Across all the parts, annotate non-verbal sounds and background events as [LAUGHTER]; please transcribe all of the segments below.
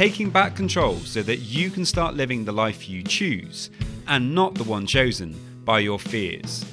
taking back control so that you can start living the life you choose and not the one chosen by your fears.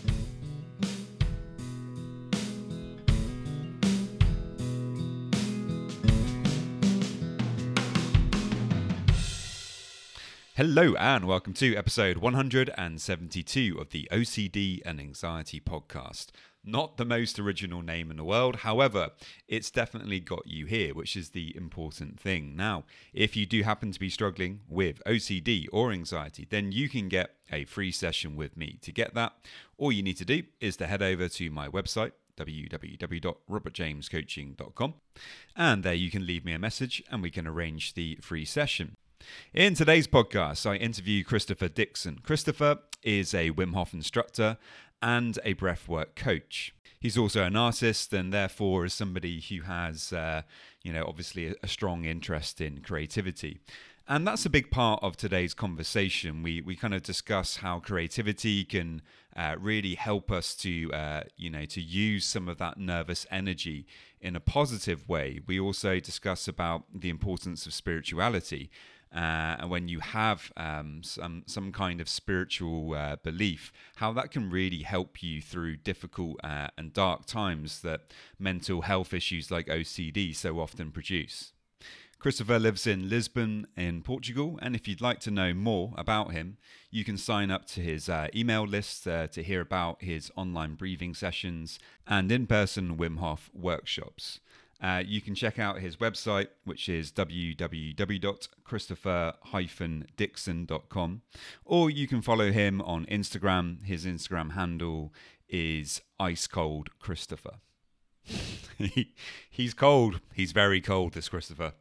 Hello, and welcome to episode 172 of the OCD and Anxiety Podcast. Not the most original name in the world. However, it's definitely got you here, which is the important thing. Now, if you do happen to be struggling with OCD or anxiety, then you can get a free session with me. To get that, all you need to do is to head over to my website, www.robertjamescoaching.com. And there you can leave me a message and we can arrange the free session. In today's podcast, I interview Christopher Dickson. Christopher is a Wim Hof instructor and a breathwork coach. He's also an artist, and therefore is somebody who has, uh, you know, obviously a, a strong interest in creativity. And that's a big part of today's conversation. We we kind of discuss how creativity can uh, really help us to uh, you know to use some of that nervous energy in a positive way. We also discuss about the importance of spirituality uh, and when you have um, some some kind of spiritual uh, belief, how that can really help you through difficult uh, and dark times that mental health issues like OCD so often produce. Christopher lives in Lisbon in Portugal, and if you'd like to know more about him, you can sign up to his uh, email list uh, to hear about his online breathing sessions and in person Wim Hof workshops. Uh, you can check out his website, which is www.christopher-dickson.com, or you can follow him on Instagram. His Instagram handle is ice cold Christopher. [LAUGHS] He's cold. He's very cold, this Christopher.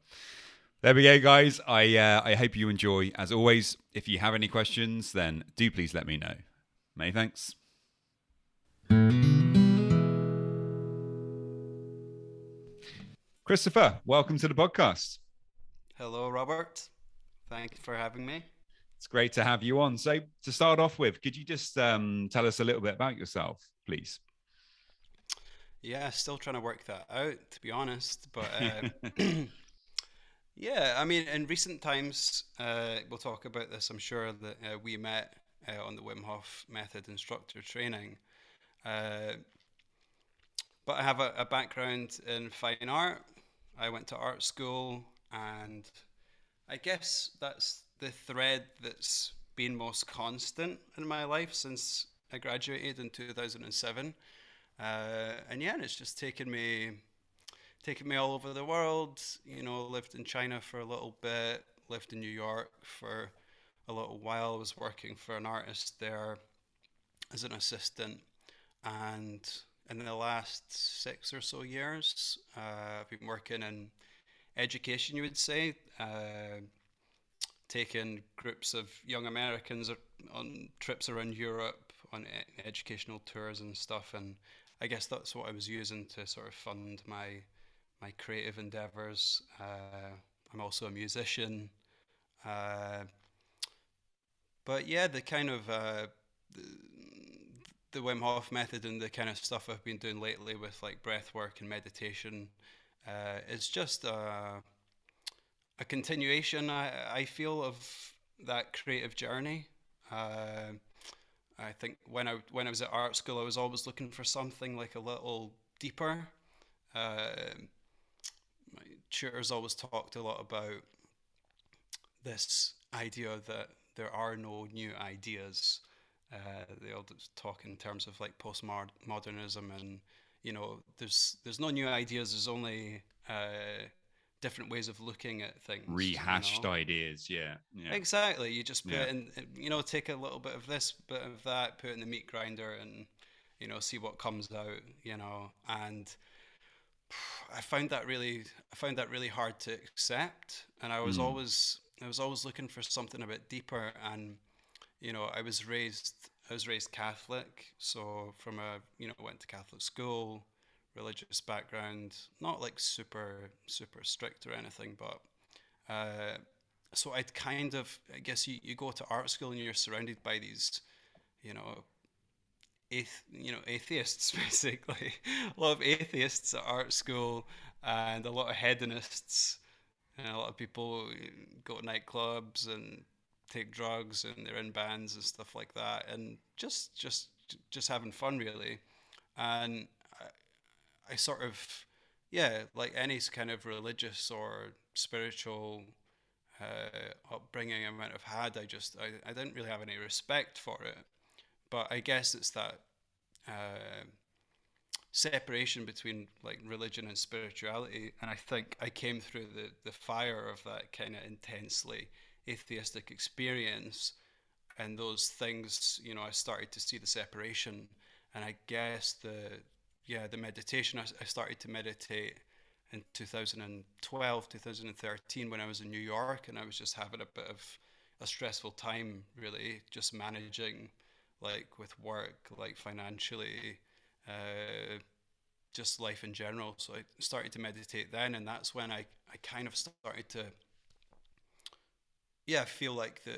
There we go, guys. I uh, I hope you enjoy. As always, if you have any questions, then do please let me know. Many thanks. Christopher, welcome to the podcast. Hello, Robert. Thank you for having me. It's great to have you on. So, to start off with, could you just um, tell us a little bit about yourself, please? Yeah, still trying to work that out, to be honest. But uh, [LAUGHS] [CLEARS THROAT] yeah, I mean, in recent times, uh, we'll talk about this. I'm sure that uh, we met uh, on the Wim Hof method instructor training. Uh, but I have a, a background in fine art, I went to art school, and I guess that's the thread that's been most constant in my life since I graduated in 2007. Uh, and yeah, it's just taken me, taken me all over the world. You know, lived in China for a little bit, lived in New York for a little while. Was working for an artist there as an assistant, and in the last six or so years. Uh, I've been working in education, you would say, uh, taking groups of young Americans on trips around Europe on educational tours and stuff. And I guess that's what I was using to sort of fund my my creative endeavors. Uh, I'm also a musician. Uh, but yeah, the kind of uh, the, the Wim Hof method and the kind of stuff I've been doing lately with like breath work and meditation uh, just a, a continuation, I, I feel, of that creative journey. Uh, I think when I when I was at art school, I was always looking for something like a little deeper. Uh, my tutors always talked a lot about this idea that there are no new ideas. Uh, they all talk in terms of like postmodernism, and you know, there's there's no new ideas. There's only uh, different ways of looking at things. Rehashed you know? ideas, yeah. yeah. Exactly. You just put yeah. in, you know, take a little bit of this, bit of that, put in the meat grinder, and you know, see what comes out. You know, and I found that really, I found that really hard to accept, and I was mm. always I was always looking for something a bit deeper, and you know, I was raised I was raised Catholic, so from a you know went to Catholic school, religious background, not like super super strict or anything, but uh, so I'd kind of I guess you, you go to art school and you're surrounded by these, you know, athe- you know atheists [LAUGHS] basically, a lot of atheists at art school and a lot of hedonists, and a lot of people go to nightclubs and take drugs and they're in bands and stuff like that and just just just having fun really. And I, I sort of yeah like any kind of religious or spiritual uh, upbringing I might have had I just I, I didn't really have any respect for it. But I guess it's that uh, separation between like religion and spirituality and I think I came through the the fire of that kind of intensely atheistic experience and those things you know i started to see the separation. And i guess the yeah the meditation i, I started to meditate in 2012 2013 when i was in new york and i was just having a bit of a stressful time really just managing like with work like financially uh, just life in general. So i started to meditate then and that's when i, I kind of started to yeah, I feel like the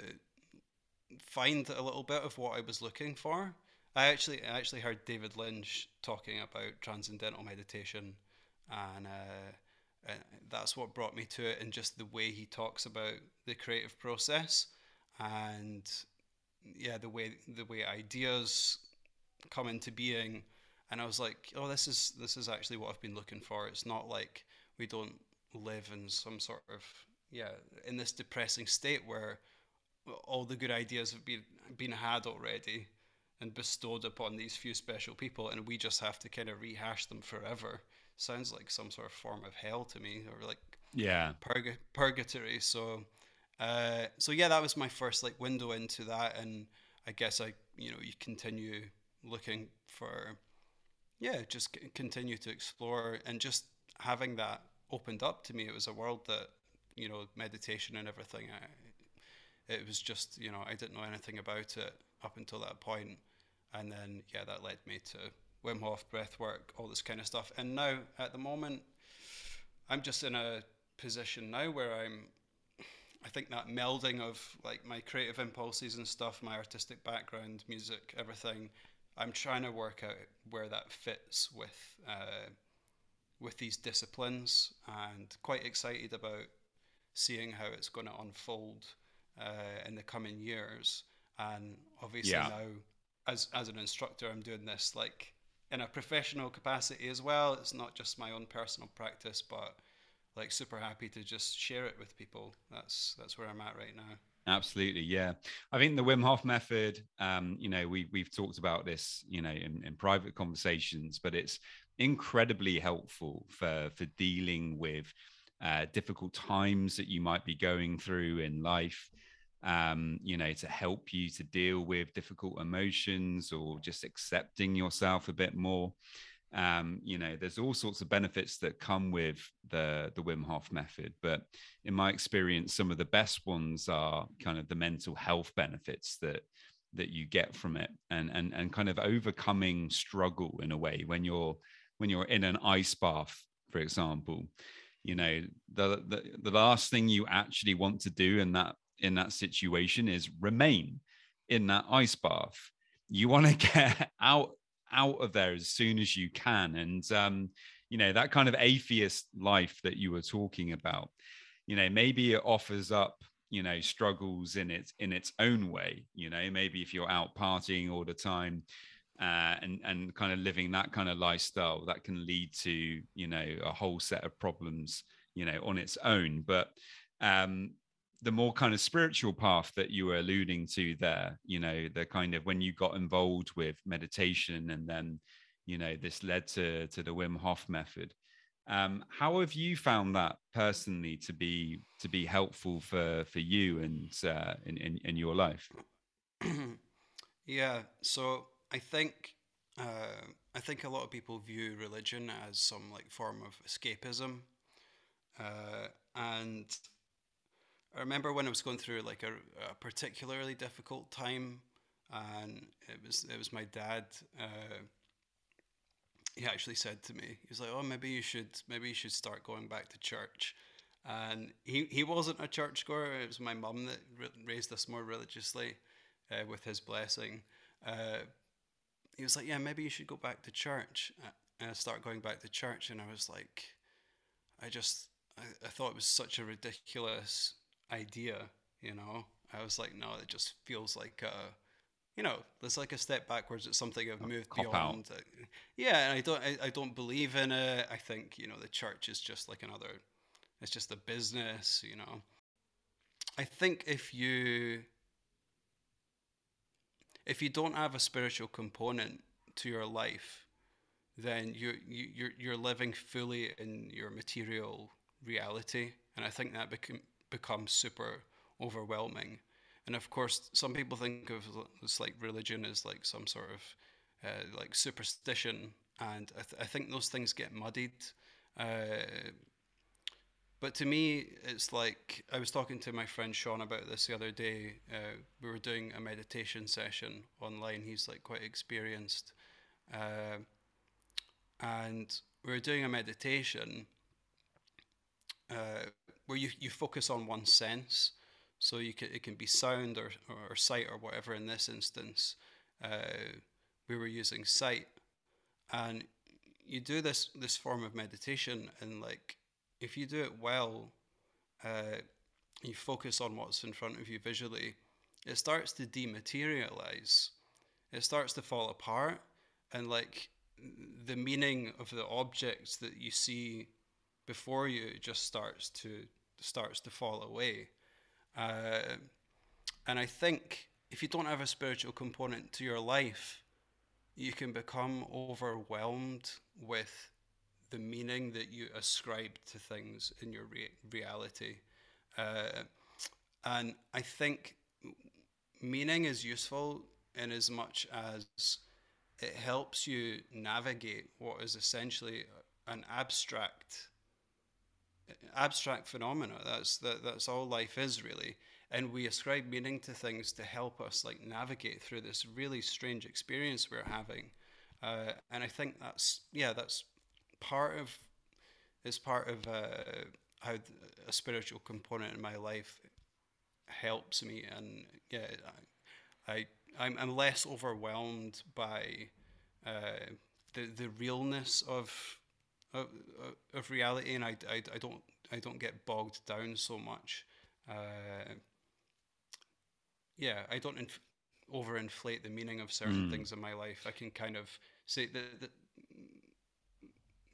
find a little bit of what I was looking for. I actually I actually heard David Lynch talking about transcendental meditation, and, uh, and that's what brought me to it. And just the way he talks about the creative process, and yeah, the way the way ideas come into being. And I was like, oh, this is this is actually what I've been looking for. It's not like we don't live in some sort of yeah, in this depressing state where all the good ideas have been been had already and bestowed upon these few special people, and we just have to kind of rehash them forever. Sounds like some sort of form of hell to me, or like yeah, purg- purgatory. So, uh, so yeah, that was my first like window into that, and I guess I, you know, you continue looking for, yeah, just c- continue to explore, and just having that opened up to me. It was a world that you know meditation and everything. I, it was just you know I didn't know anything about it up until that point, and then yeah, that led me to Wim Hof breath work, all this kind of stuff. And now at the moment, I'm just in a position now where I'm. I think that melding of like my creative impulses and stuff, my artistic background, music, everything. I'm trying to work out where that fits with uh, with these disciplines, and quite excited about seeing how it's going to unfold uh, in the coming years. And obviously yeah. now, as as an instructor, I'm doing this like in a professional capacity as well. It's not just my own personal practice, but like super happy to just share it with people. That's that's where I'm at right now. Absolutely, yeah. I think the Wim Hof method. Um, you know, we we've talked about this, you know, in, in private conversations, but it's incredibly helpful for for dealing with uh, difficult times that you might be going through in life um, you know, to help you to deal with difficult emotions or just accepting yourself a bit more. Um, you know, there's all sorts of benefits that come with the the Wim Hof method, but in my experience, some of the best ones are kind of the mental health benefits that that you get from it, and and and kind of overcoming struggle in a way when you're when you're in an ice bath, for example you know the, the the last thing you actually want to do in that in that situation is remain in that ice bath. You want to [LAUGHS] get out out of there as soon as you can. And um you know that kind of atheist life that you were talking about you know maybe it offers up you know struggles in its in its own way. You know maybe if you're out partying all the time uh, and and kind of living that kind of lifestyle that can lead to you know a whole set of problems you know on its own. But um the more kind of spiritual path that you were alluding to there you know the kind of when you got involved with meditation and then you know this led to to the wim hof method um, how have you found that personally to be to be helpful for for you and uh, in, in in your life? [CLEARS THROAT] Yeah so I think uh, I think a lot of people view religion as some like form of escapism, uh, and I remember when I was going through like a, a particularly difficult time, and it was it was my dad. Uh, he actually said to me, he was like, "Oh, maybe you should maybe you should start going back to church." And he, he wasn't a churchgoer. It was my mum that raised us more religiously, uh, with his blessing. Uh, he was like, "Yeah, maybe you should go back to church." Uh, and I start going back to church, and I was like, I just I, I thought it was such a ridiculous idea, you know. I was like, no, it just feels like uh, you know, there's like a step backwards. It's something I've moved Cop beyond. Out. Yeah, and I don't, I, I don't believe in it. I think you know the church is just like another. It's just a business, you know. I think if you if you don't have a spiritual component to your life, then you you you're you're living fully in your material reality, and I think that become becomes super overwhelming. And of course, some people think of this like religion as like some sort of uh, like superstition, and I, th- I, think those things get muddied. Uh, but to me, it's like I was talking to my friend Sean about this the other day. Uh, we were doing a meditation session online. He's like quite experienced, uh, and we were doing a meditation uh, where you, you focus on one sense. So you can, it can be sound or, or sight or whatever. In this instance, uh, we were using sight, and you do this this form of meditation, and like if you do it well, uh, you focus on what's in front of you visually, it starts to dematerialize. It starts to fall apart, and like the meaning of the objects that you see before you just starts to starts to fall away uh, and I think if you don't have a spiritual component to your life, you can become overwhelmed with the meaning that you ascribe to things in your re- reality. Uh, and I think meaning is useful in as much as it helps you navigate what is essentially an abstract abstract phenomena. That's that, that's all life is really. And we ascribe meaning to things to help us like navigate through this really strange experience we're having. Uh, and I think that's yeah, that's part of is part of uh, how a spiritual component in my life helps me. And yeah, I, I I'm, I'm less overwhelmed by uh, the the realness of of, of reality, and I, I, I don't I don't get bogged down so much. Uh, yeah, I don't inf- overinflate the meaning of certain mm. things in my life. I can kind of say that.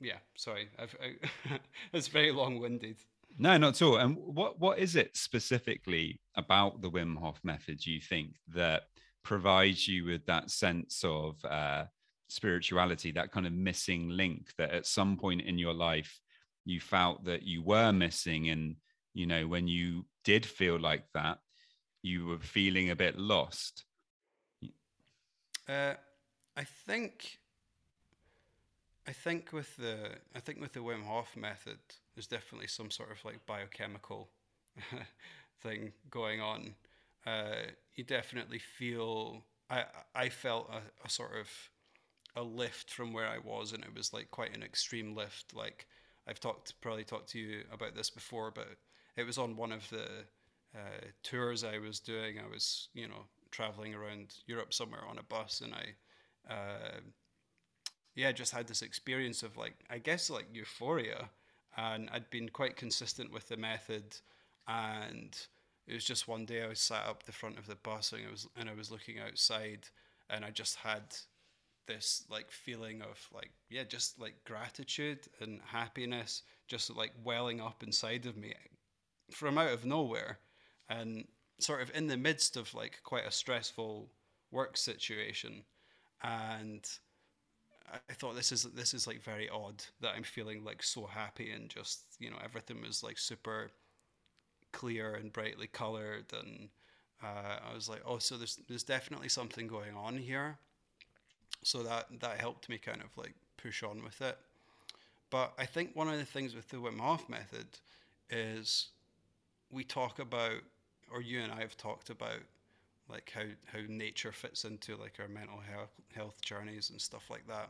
That yeah, sorry, I've, I, [LAUGHS] it's very long-winded. No, not at all. And what what is it specifically about the Wim Hof method you think that provides you with that sense of uh, spirituality, that kind of missing link that at some point in your life you felt that you were missing. And, you know, when you did feel like that, you were feeling a bit lost. Uh, I think. I think with the I think with the Wim Hof method, there's definitely some sort of like biochemical [LAUGHS] thing going on. Uh, you definitely feel I I felt a, a sort of a lift from where I was, and it was like quite an extreme lift. Like I've talked probably talked to you about this before, but it was on one of the uh, tours I was doing. I was you know traveling around Europe somewhere on a bus, and I uh, yeah just had this experience of like I guess like euphoria, and I'd been quite consistent with the method, and it was just one day I was sat up the front of the bus and I was and I was looking outside, and I just had this like feeling of like yeah just like gratitude and happiness just like welling up inside of me from out of nowhere and sort of in the midst of like quite a stressful work situation and I thought this is this is like very odd that I'm feeling like so happy and just you know everything was like super clear and brightly colored and uh, I was like oh so there's there's definitely something going on here so that that helped me kind of like push on with it. But I think one of the things with the Wim Hof method is we talk about, or you and I have talked about, like how how nature fits into like our mental health health journeys and stuff like that,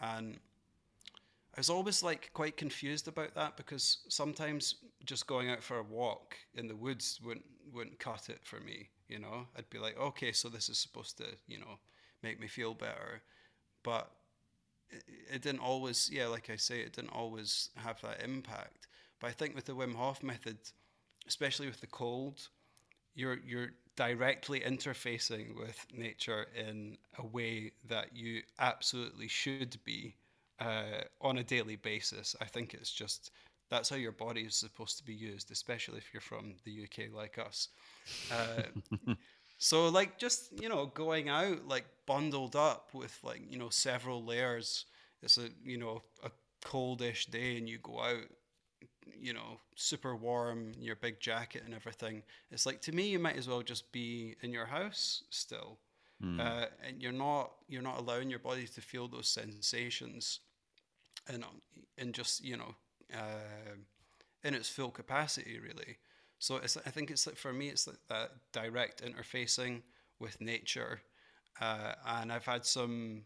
and I was always like quite confused about that because sometimes just going out for a walk in the woods wouldn't wouldn't cut it for me. You know, I'd be like, okay, so this is supposed to you know make me feel better, but it, it didn't always. Yeah, like I say, it didn't always have that impact. But I think with the Wim Hof method, especially with the cold, you're you're directly interfacing with nature in a way that you absolutely should be uh, on a daily basis. I think it's just that's how your body is supposed to be used, especially if you're from the UK like us. Uh, [LAUGHS] so, like, just you know, going out like bundled up with like you know several layers. It's a you know a coldish day, and you go out, you know, super warm, your big jacket and everything. It's like to me, you might as well just be in your house still. Mm. Uh, and you're not you're not allowing your body to feel those sensations and and just you know uh, in its full capacity really. So it's I think it's like for me it's like that direct interfacing with nature, uh, and I've had some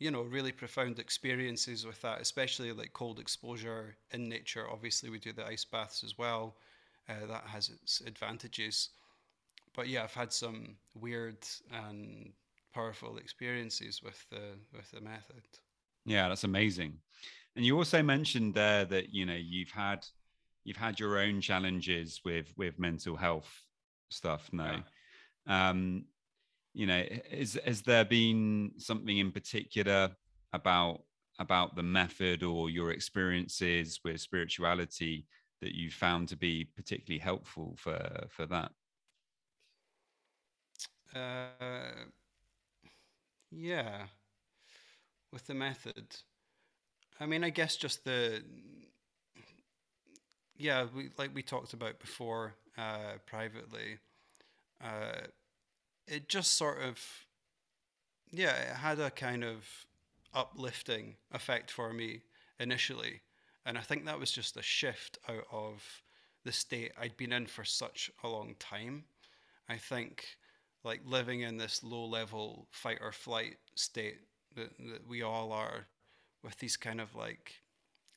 you know really profound experiences with that, especially like cold exposure in nature. Obviously, we do the ice baths as well. Uh, that has its advantages, but yeah, I've had some weird and powerful experiences with the with the method. Yeah, that's amazing. And you also mentioned there that you know you've had you've had your own challenges with with mental health stuff. No, yeah. um, you know, is has there been something in particular about about the method or your experiences with spirituality that you found to be particularly helpful for for that? Uh, yeah, with the method. I mean, I guess just the yeah, we like we talked about before uh, privately. Uh, it just sort of yeah, it had a kind of uplifting effect for me initially, and I think that was just a shift out of the state I'd been in for such a long time. I think like living in this low level fight or flight state that, that we all are with these kind of like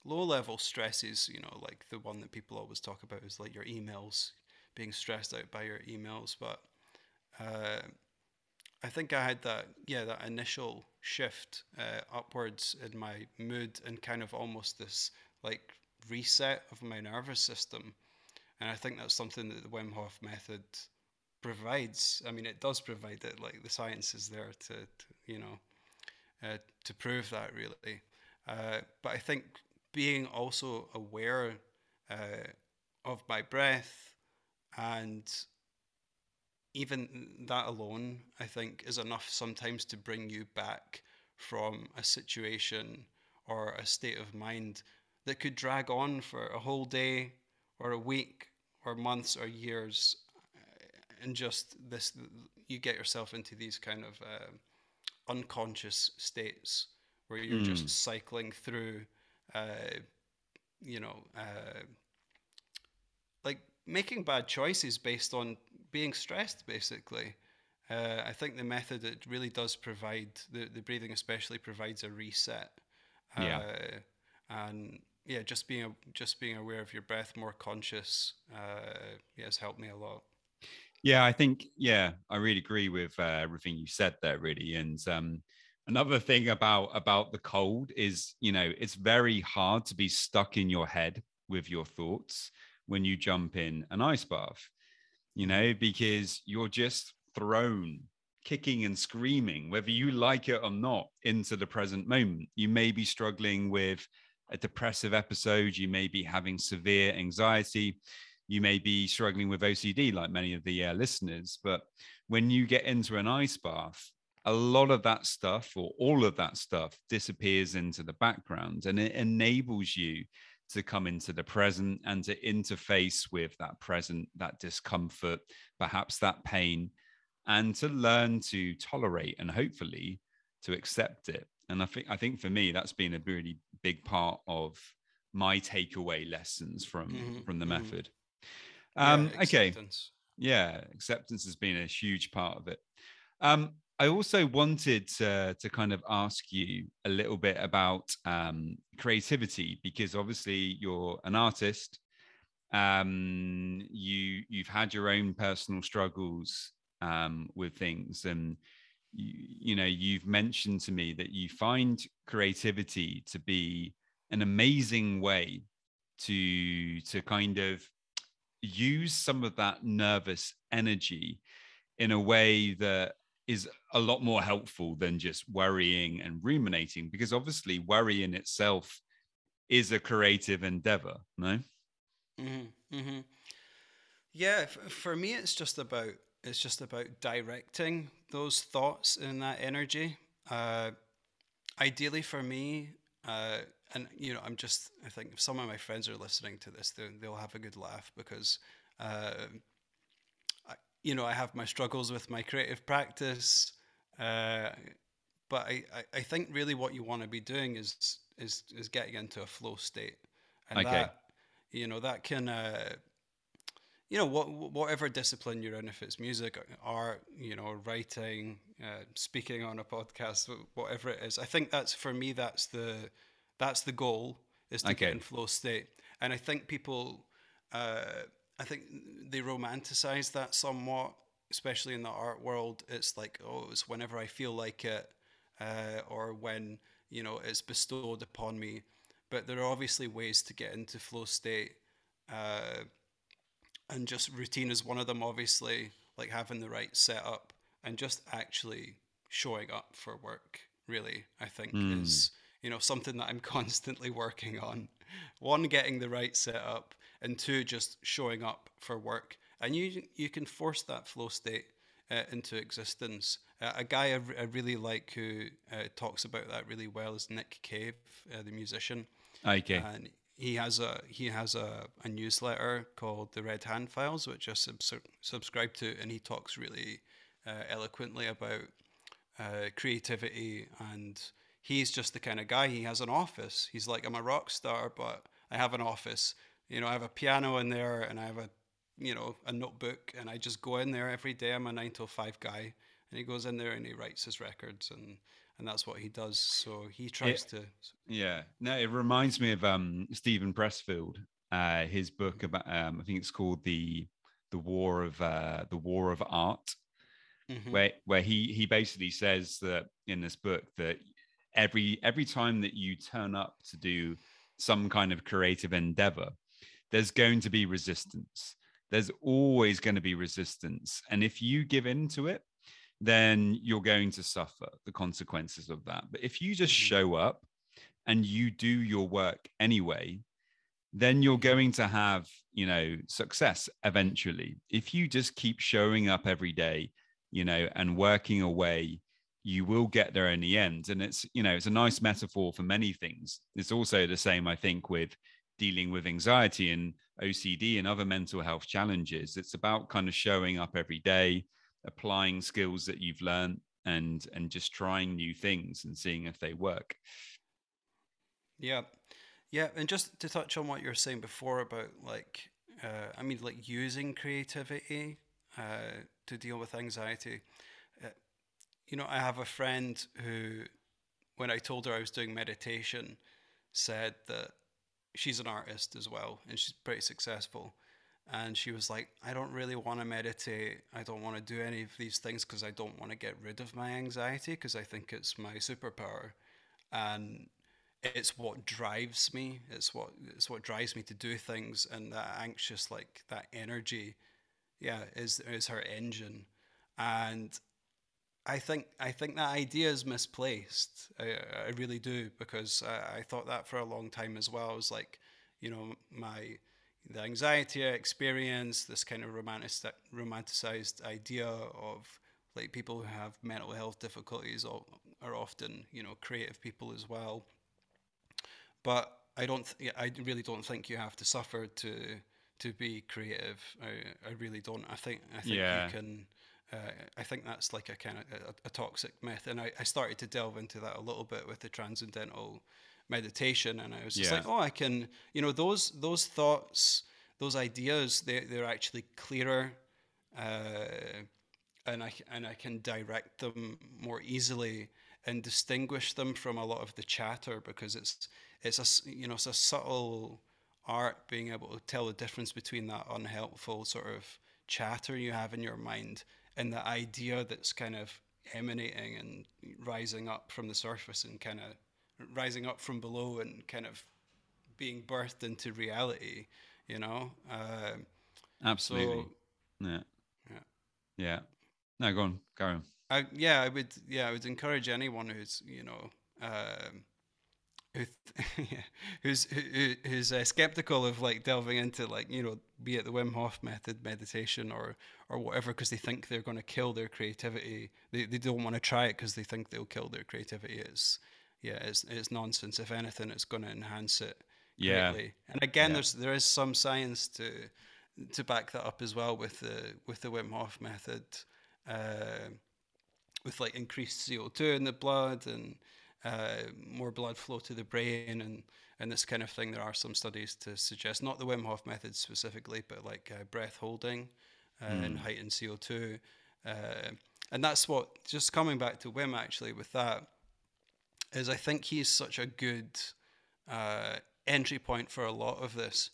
low level stresses, you know, like the one that people always talk about is like your emails, being stressed out by your emails. But uh, I think I had that, yeah, that initial shift uh, upwards in my mood and kind of almost this like reset of my nervous system. And I think that's something that the Wim Hof method provides. I mean, it does provide it. Like the science is there to, to you know, uh, to prove that really. Uh, but I think being also aware uh, of my breath and even that alone, I think, is enough sometimes to bring you back from a situation or a state of mind that could drag on for a whole day or a week or months or years. And just this, you get yourself into these kind of uh, unconscious states where you're mm. just cycling through, uh, you know, uh, making bad choices based on being stressed, basically. Uh, I think the method it really does provide the the breathing especially provides a reset. Yeah. Uh, and yeah, just being a, just being aware of your breath, more conscious, uh, yeah, has helped me a lot. Yeah, I think yeah, I really agree with uh, everything you said there, really, and um, another thing about about the cold is you know it's very hard to be stuck in your head with your thoughts when you jump in an ice bath you know because you're just thrown kicking and screaming whether you like it or not into the present moment. You may be struggling with a depressive episode you may be having severe anxiety you may be struggling with ocd like many of the uh, listeners but when you get into an ice bath a lot of that stuff or all of that stuff disappears into the background and it enables you to come into the present and to interface with that present, that discomfort, perhaps that pain, and to learn to tolerate and hopefully to accept it. And I think I think for me that's been a really big part of my takeaway lessons from mm-hmm. from the mm-hmm. method. Um, yeah, okay. Yeah, acceptance has been a huge part of it. Um, I also wanted to, to kind of ask you a little bit about um, creativity because obviously you're an artist. Um, you you've had your own personal struggles um, with things, and you, you know you've mentioned to me that you find creativity to be an amazing way to to kind of use some of that nervous energy in a way that is a lot more helpful than just worrying and ruminating because obviously worry in itself is a creative endeavor no mm-hmm, mm-hmm. yeah for me it's just about it's just about directing those thoughts and that energy uh, ideally for me uh, and you know i'm just i think if some of my friends are listening to this they, they'll have a good laugh because uh, you know, I have my struggles with my creative practice, uh, but I, I, I, think really what you want to be doing is is is getting into a flow state, and okay. that you know that can. Uh, you know, what, whatever discipline you're in, if it's music, art, you know, writing, uh, speaking on a podcast, whatever it is, I think that's for me. That's the that's the goal is to okay. get in flow state. And I think people, uh, I think they romanticize that somewhat, especially in the art world. It's like, oh, it's whenever I feel like it, uh, or when you know it's bestowed upon me. But there are obviously ways to get into flow state, uh, and just routine is one of them. Obviously, like having the right setup and just actually showing up for work. Really, I think mm. is you know something that I'm [LAUGHS] constantly working on. One, getting the right setup, and two, just showing up for work. And you you can force that flow state uh, into existence. Uh, a guy I, r- I really like who uh, talks about that really well is Nick Cave, uh, the musician. Okay. And he has a he has a, a newsletter called the Red Hand Files, which I sub- subscribe to, and he talks really uh, eloquently about uh, creativity and he's just the kind of guy he has an office he's like i'm a rock star but i have an office you know, I have a piano in there and I have a, you know, a notebook and I just go in there every day. I'm a nine to five guy and he goes in there and he writes his records and, and that's what he does. So he tries it, to. Yeah. No, it reminds me of um, Steven Pressfield, uh, his book about, um, I think it's called the, the war of, uh, the war of art. Mm-hmm. Where, where he he basically says that in this book that every every time that you turn up to do some kind of creative endeavor there's going to be resistance. There's always going to be resistance. And if you give in to it, then you're going to suffer the consequences of that. But if you just mm-hmm. show up and you do your work anyway, then you're going to have, you know, success eventually. If you just keep showing up every day, you know, and working away, you will get there in the end. And it's, you know, it's a nice metaphor for many things. It's also the same, I think, with dealing with anxiety and OCD and other mental health challenges. It's about kind of showing up every day, applying skills that you've learned and and just trying new things and seeing if they work. Yeah. Yeah, and just to touch on what you were saying before about like uh, I mean like using creativity uh, to deal with anxiety. Uh, you know, I have a friend who when I told her I was doing meditation said that she's an artist as well, and she's pretty successful. And she was like, I don't really want to meditate. I don't want to do any of these things because I don't want to get rid of my anxiety because I think it's my superpower. And it's what drives me. It's what it's what drives me to do things. And that anxious, like that energy, yeah, is is her engine. And I think I think that idea is misplaced. I, I really do because I, I, thought that for a long time as well. I was like, you know, my the anxiety I experienced, this kind of romantic, romanticized idea of like people who have mental health difficulties are often you know creative people as well. But I don't. Th- I really don't think you have to suffer to to be creative. I, I really don't. I think I think yeah. you can uh, I think that's like a kind of a, a toxic myth, and I, I, started to delve into that a little bit with the transcendental meditation, and I was just yeah. like, oh, I can, you know, those those thoughts, those ideas they they're actually clearer, uh, and I and I can direct them more easily and distinguish them from a lot of the chatter because it's it's a you know it's a subtle art being able to tell the difference between that unhelpful sort of chatter you have in your mind and the idea that's kind of emanating and rising up from the surface and kind of rising up from below and kind of being birthed into reality you know? Um, absolutely. so, yeah. Yeah. Yeah. No go on go on. I, yeah i would yeah i would encourage anyone who's you know um, who, [LAUGHS] who's who, who's uh, skeptical of like delving into like you know be it the Wim Hof method meditation or or whatever because they think they're going to kill their creativity they, they don't want to try it because they think they'll kill their creativity it's yeah it's, it's nonsense if anything it's going to enhance it yeah greatly. and again yeah. there's there is some science to to back that up as well with the with the Wim Hof method uh, with like increased CO2 in the blood and uh, more blood flow to the brain and and this kind of thing. There are some studies to suggest not the Wim Hof method specifically, but like uh, breath holding uh, mm. and heightened CO two, uh, and that's what. Just coming back to Wim actually with that is I think he's such a good uh, entry point for a lot of this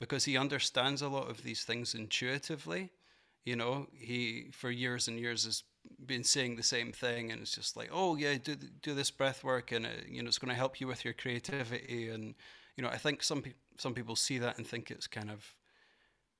because he understands a lot of these things intuitively. You know, he for years and years has been saying the same thing and it's just like oh yeah do do this breath work and it, you know it's going to help you with your creativity. And you know i think some people some people see that and think it's kind of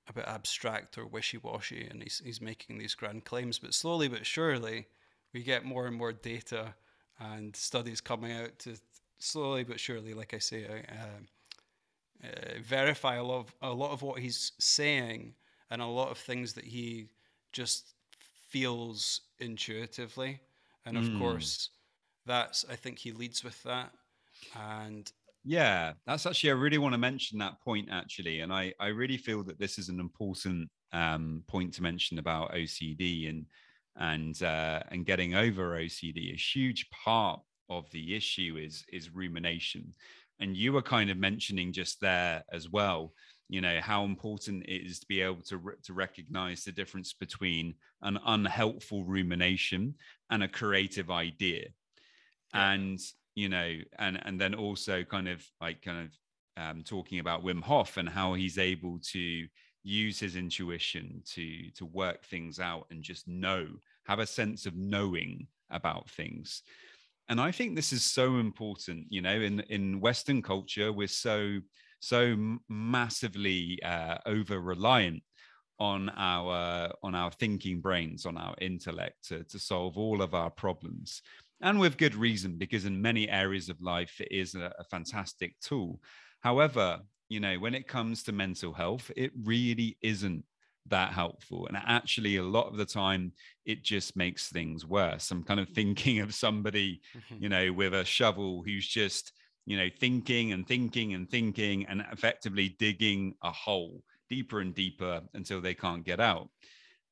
a bit abstract or wishy-washy and he's, he's making these grand claims but slowly but surely we get more and more data and studies coming out to slowly but surely like i say uh, uh, verify a lot of a lot of what he's saying and a lot of things that he just feels intuitively. And of mm. course, that's, I think he leads with that. And yeah, that's actually, I really want to mention that point actually. And I, I really feel that this is an important um, point to mention about OCD and, and, uh, and getting over OCD. A huge part of the issue is, is rumination. And you were kind of mentioning just there as well you know how important it is to be able to to recognize the difference between an unhelpful rumination and a creative idea yeah. and you know and and then also kind of like kind of um, talking about Wim Hof and how he's able to use his intuition to to work things out and just know have a sense of knowing about things and i think this is so important you know in in western culture we're so so massively uh, over reliant on our on our thinking brains on our intellect to, to solve all of our problems. And with good reason because in many areas of life it is a, a fantastic tool. However you know when it comes to mental health it really isn't that helpful. And actually a lot of the time it just makes things worse. I'm kind of thinking of somebody [LAUGHS] you know with a shovel who's just you know, thinking and thinking and thinking and effectively digging a hole deeper and deeper until they can't get out.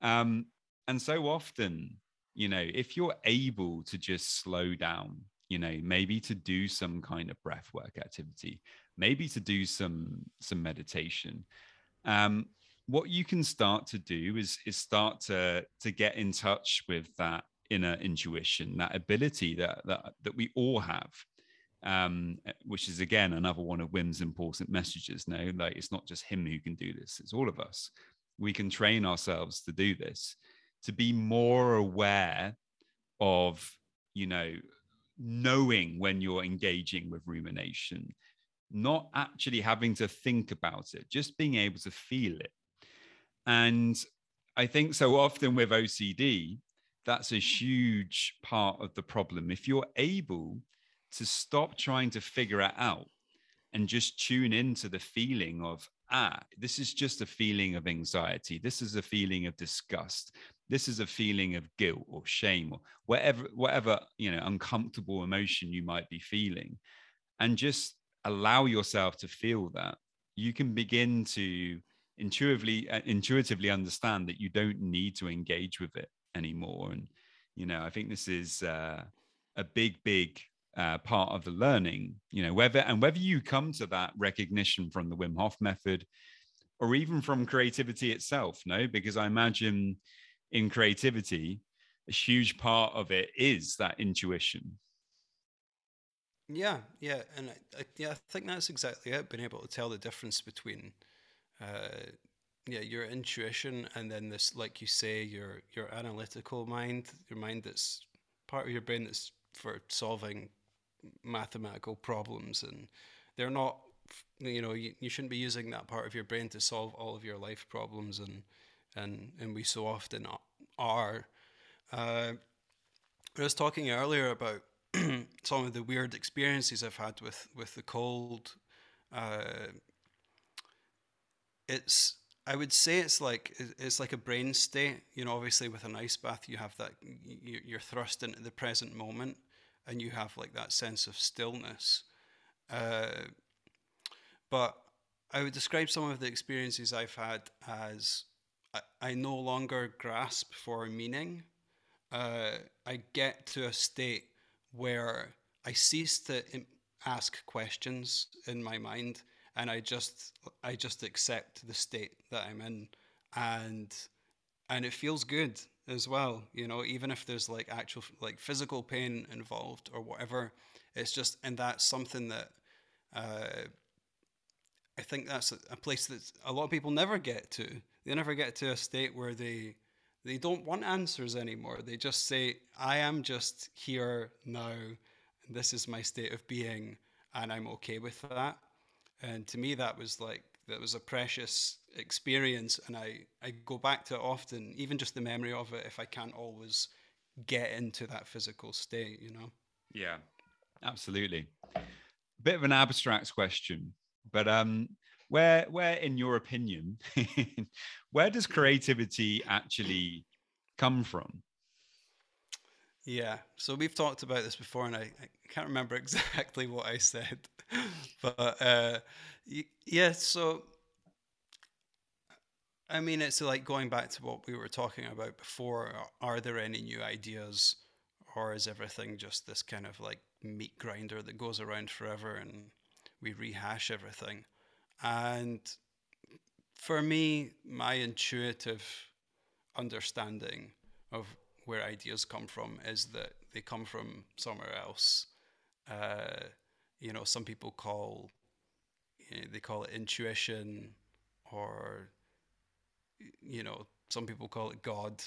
Um, and so often, you know, if you're able to just slow down, you know, maybe to do some kind of breath work activity, maybe to do some some meditation, um, what you can start to do is is start to to get in touch with that inner intuition, that ability that that that we all have um, eh, which is again another one of Wim's important messages. No, like it's not just him who can do this; it's all of us. We can train ourselves to do this, to be more aware of, you know, knowing when you're engaging with rumination, not actually having to think about it, just being able to feel it. And I think so often with OCD, that's a huge part of the problem. If you're able to stop trying to figure it out and just tune into the feeling of ah this is just a feeling of anxiety. This is a feeling of disgust. This is a feeling of guilt or shame or whatever whatever you know uncomfortable emotion you might be feeling. And just allow yourself to feel that. You can begin to intuitively uh, intuitively understand that you don't need to engage with it anymore. And you know i think this is uh, a big big uh, part of the learning you know whether and whether you come to that recognition from the wim hof method or even from creativity itself no? Because i imagine in creativity a huge part of it is that intuition. Yeah yeah and I, I, yeah i think that's exactly it being able to tell the difference between uh, yeah your intuition and then this like you say your your analytical mind your mind that's part of your brain that's for solving mathematical problems and they're not you know you, you shouldn't be using that part of your brain to solve all of your life problems and and and we so often are. Uh, I was talking earlier about [CLEARS THROAT] some of the weird experiences I've had with with the cold. Uh, it's I would say it's like it's like a brain state. You know, obviously with an ice bath, you have that you're thrust into the present moment, and you have like that sense of stillness. Uh, but I would describe some of the experiences I've had as I, I no longer grasp for meaning. Uh, I get to a state where I cease to ask questions in my mind and I just I just accept the state that I'm in and and it feels good as well you know even if there's like actual like physical pain involved or whatever it's just and that's something that uh, I think that's a, place that a lot of people never get to. They never get to a state where they they don't want answers anymore. They just say I am just here now. And this is my state of being and I'm okay with that. And to me that was like that was a precious experience and I, I go back to it often even just the memory of it if i can't always get into that physical state you know? Yeah absolutely. A bit of an abstract question but um where where in your opinion [LAUGHS] where does creativity actually come from? Yeah so we've talked about this before and i, I can't remember [LAUGHS] exactly what i said [LAUGHS] but uh, yeah, so I mean, it's like going back to what we were talking about before. Are there any new ideas, or is everything just this kind of like meat grinder that goes around forever and we rehash everything? And for me, my intuitive understanding of where ideas come from is that they come from somewhere else. Uh, you know, some people call you know, they call it intuition, or you know, some people call it God.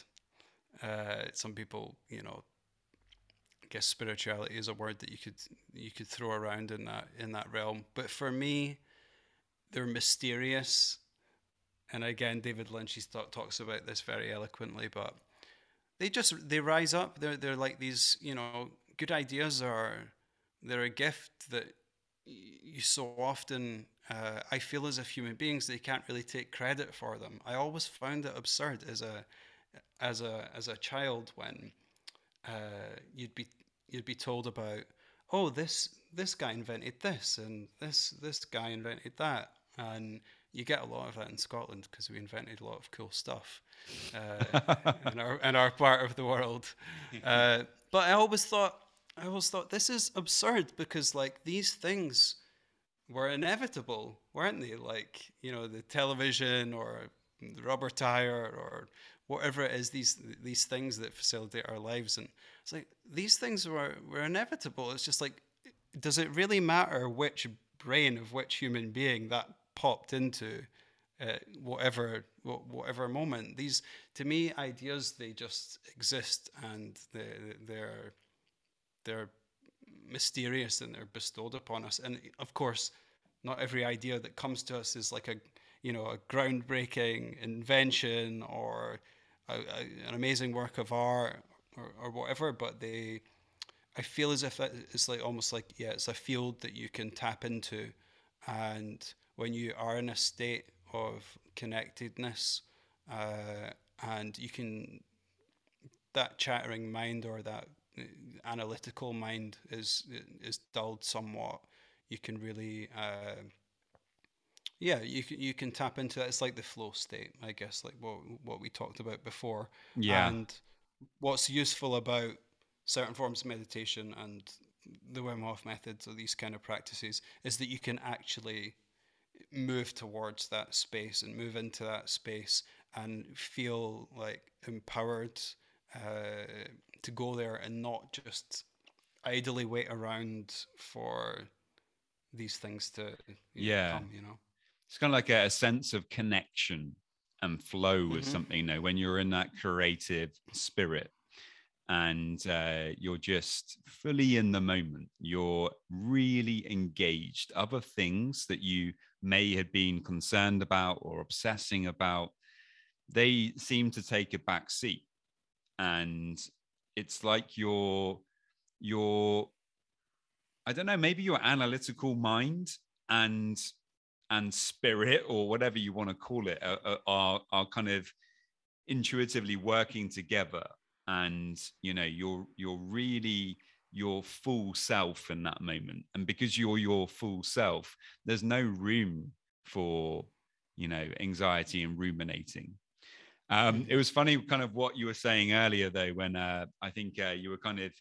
Uh, some people, you know, I guess spirituality is a word that you could you could throw around in that in that realm. But for me, they're mysterious. And again, David Lynch he talks about this very eloquently. But they just they rise up. They're they're like these, you know, good ideas are they're a gift that you so often uh, I feel as if human beings they can't really take credit for them. I always found it absurd as a as a as a child when uh, you'd be you'd be told about oh this this guy invented this and this this guy invented that and you get a lot of that in Scotland because we invented a lot of cool stuff uh, [LAUGHS] in our in our part of the world. Uh, but I always thought I always thought this is absurd because like these things were inevitable, weren't they? Like you know the television or the rubber tire or whatever it is. These these things that facilitate our lives, and it's like these things were were inevitable. It's just like, does it really matter which brain of which human being that popped into? Uh, whatever whatever moment these to me ideas they just exist and they they're they're mysterious and they're bestowed upon us. And of course, not every idea that comes to us is like a you know a groundbreaking invention or a, a, an amazing work of art or, or whatever. But they, I feel as if it's like almost like yeah, it's a field that you can tap into, and when you are in a state of connectedness, uh, and you can that chattering mind or that analytical mind is is dulled somewhat, you can really uh, yeah you can you can tap into that. It's like the flow state, I guess, like what what we talked about before. Yeah. And what's useful about certain forms of meditation and the Wim Hof methods or these kind of practices is that you can actually move towards that space and move into that space and feel like empowered uh, to go there and not just idly wait around for these things to yeah know, come, you know? It's kind of like a, a sense of connection and flow with mm-hmm. something you know when you're in that creative spirit and uh, you're just fully in the moment you're really engaged. Other things that you may have been concerned about or obsessing about they seem to take a back seat. And it's like your your i don't know maybe your analytical mind and and spirit or whatever you want to call it are, are, are kind of intuitively working together. And you know you're you're really your full self in that moment. And because you're your full self there's no room for you know anxiety and ruminating um, it was funny kind of what you were saying earlier though when uh, i think uh, you were kind of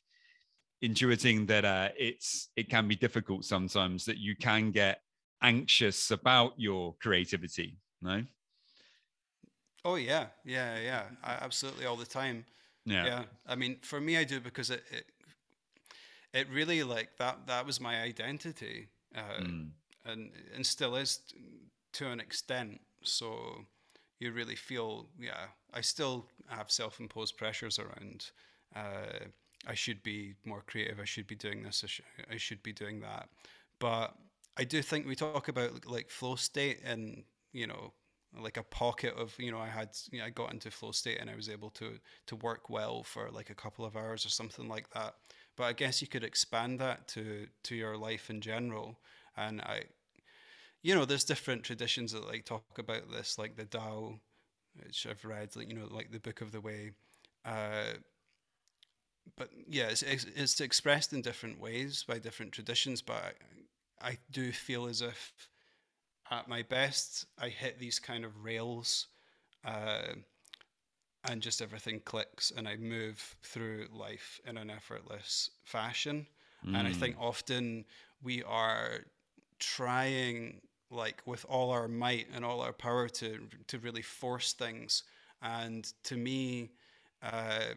intuiting that uh, it's it can be difficult sometimes that you can get anxious about your creativity no? Oh yeah. Yeah yeah. I, absolutely all the time. Yeah. Yeah. I mean for me i do because it, it it really like that that was my identity uh, mm. and and still is to an extent. So you really feel yeah i still have self-imposed pressures around uh, i should be more creative i should be doing this I, sh- I should be doing that but i do think we talk about like flow state and you know like a pocket of you know I had you know, I got into flow state and I was able to to work well for like a couple of hours or something like that. But I guess you could expand that to to your life in general. And I, you know, there's different traditions that like talk about this, like the Tao, which I've read, like you know, like the Book of the Way. Uh, but yeah, it's, it's expressed in different ways by different traditions. But I, I do feel as if at my best, I hit these kind of rails, uh, and just everything clicks, and I move through life in an effortless fashion. Mm. And I think mm. often we are trying, like with all our might and all our power, to to really force things. And to me, uh,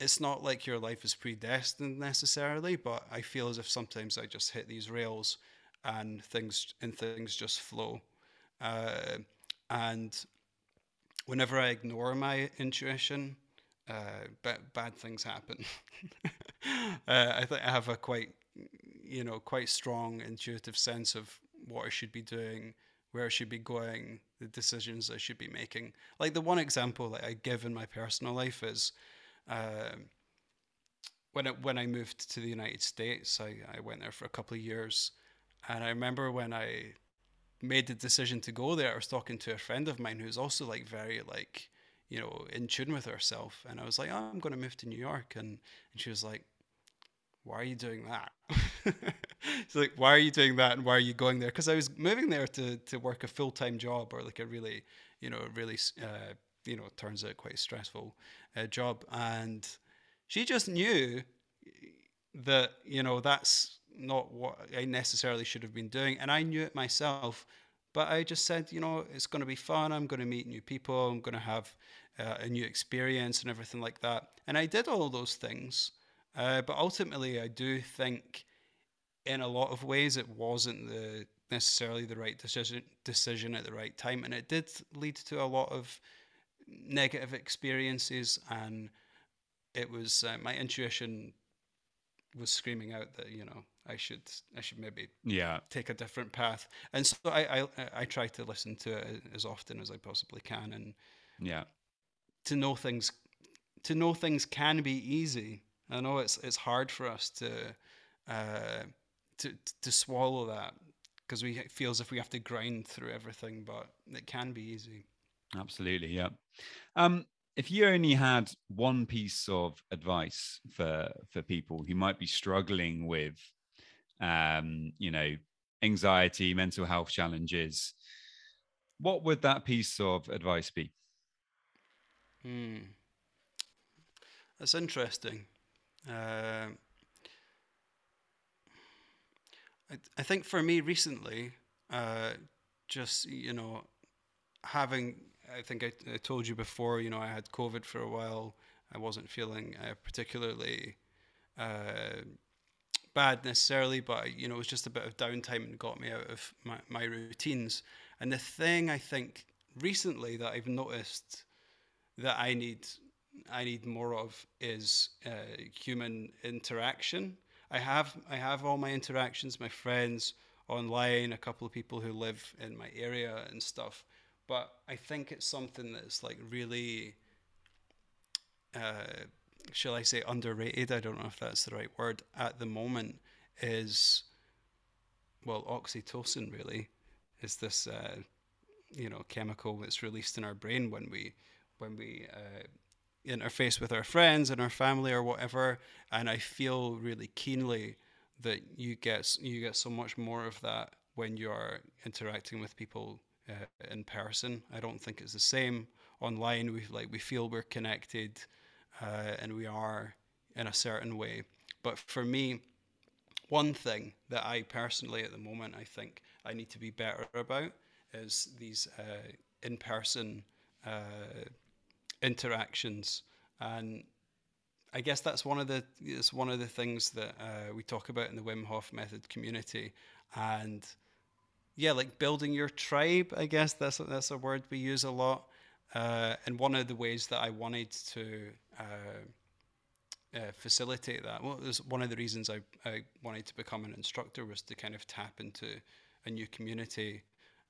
it's not like your life is predestined necessarily, but I feel as if sometimes I just hit these rails and things and things just flow. Uh, and whenever I ignore my intuition, uh, bad things happen. [LAUGHS] uh, I think I have a quite, you know, quite strong intuitive sense of what I should be doing, where I should be going, the decisions I should be making. Like the one example that I give in my personal life is. Uh, when I, when I moved to the United States, I, I went there for a couple of years, and I remember when I made the decision to go there, I was talking to a friend of mine who's also like very like, you know, in tune with herself. And I was like, oh, I'm going to move to New York. And, and she was like, why are you doing that? [LAUGHS] [LAUGHS] It's like, why are you doing that? And why are you going there? Because I was moving there to, to work a full time job or like a really, you know, really, uh, you know, turns out quite stressful uh, job. And she just knew that, you know, that's not what I necessarily should have been doing. And I knew it myself, but I just said, you know, it's going to be fun. I'm going to meet new people. I'm going to have uh, a new experience and everything like that. And I did all those things. Uh, but ultimately, I do think in a lot of ways it wasn't the necessarily the right decision decision at the right time and it did lead to a lot of negative experiences and it was uh, my intuition was screaming out that you know I should I should maybe yeah take a different path. And so I I, I try to listen to it as often as I possibly can, and yeah, to know things to know things can be easy. I know it's it's hard for us to uh, to to swallow that because we feel as if we have to grind through everything, but it can be easy. Absolutely, yeah. Um, if you only had one piece of advice for for people who might be struggling with um, you know, anxiety, mental health challenges, what would that piece of advice be? Hmm. That's interesting. Uh, I, I think for me recently, uh, just you know having I think I, I, told you before, you know, I had COVID for a while. I wasn't feeling uh, particularly uh, bad necessarily, but you know, it was just a bit of downtime and got me out of my, my routines. And the thing I think recently that I've noticed that I need I need more of is uh, human interaction. I have I have all my interactions, my friends online, a couple of people who live in my area and stuff but I think it's something that's like really, uh, shall I say, underrated. I don't know if that's the right word at the moment. Is well, oxytocin really is this uh, you know chemical that's released in our brain when we when we uh, interface with our friends and our family or whatever. And I feel really keenly that you get you get so much more of that when you are interacting with people uh, in person. I don't think it's the same online. We like we feel we're connected, uh, and we are in a certain way. But for me, one thing that I personally at the moment I think I need to be better about is these uh, in-person uh, interactions and I guess that's one of the it's one of the things that uh, we talk about in the Wim Hof method community, and yeah, like building your tribe. I guess that's that's a word we use a lot. Uh, and one of the ways that I wanted to uh, uh, facilitate that, well, was one of the reasons I, I wanted to become an instructor was to kind of tap into a new community.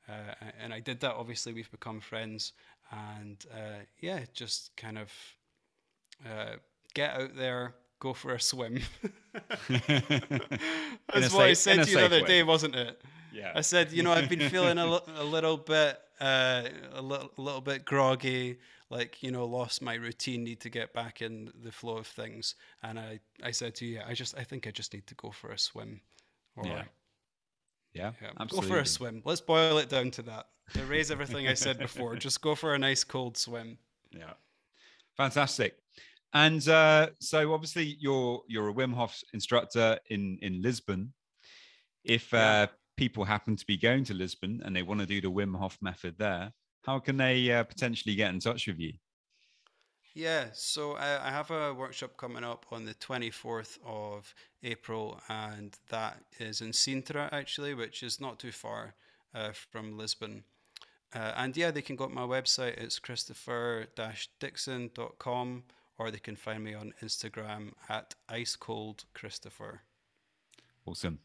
Uh, and I did that. Obviously, we've become friends, and uh, yeah, just kind of uh, get out there, go for a swim. [LAUGHS] [LAUGHS] That's what I said to you the other way. day, wasn't it? Yeah. I said, you know, I've been feeling a, l- a little bit, uh, a, little, a little bit groggy, like, you know, lost my routine, need to get back in the flow of things. And I, I said to you, I just, I think I just need to go for a swim. Or, yeah. Yeah, yeah absolutely. Go for a swim. Let's boil it down to that. Erase everything I said before. Just go for a nice cold swim. Yeah. Fantastic. And uh, so obviously you're you're a Wim Hof instructor in in Lisbon. If uh, people happen to be going to Lisbon and they want to do the Wim Hof method there, how can they uh, potentially get in touch with you? Yeah, so I, I have a workshop coming up on the 24th of April, and that is in Sintra actually, which is not too far uh, from Lisbon. Uh, and yeah, they can go to my website, it's christopher dickson.com, or they can find me on Instagram at icecoldchristopher. Awesome.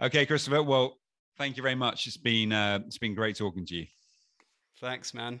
Okay, Christopher. Well, thank you very much. It's been uh, it's been great talking to you. Thanks, man.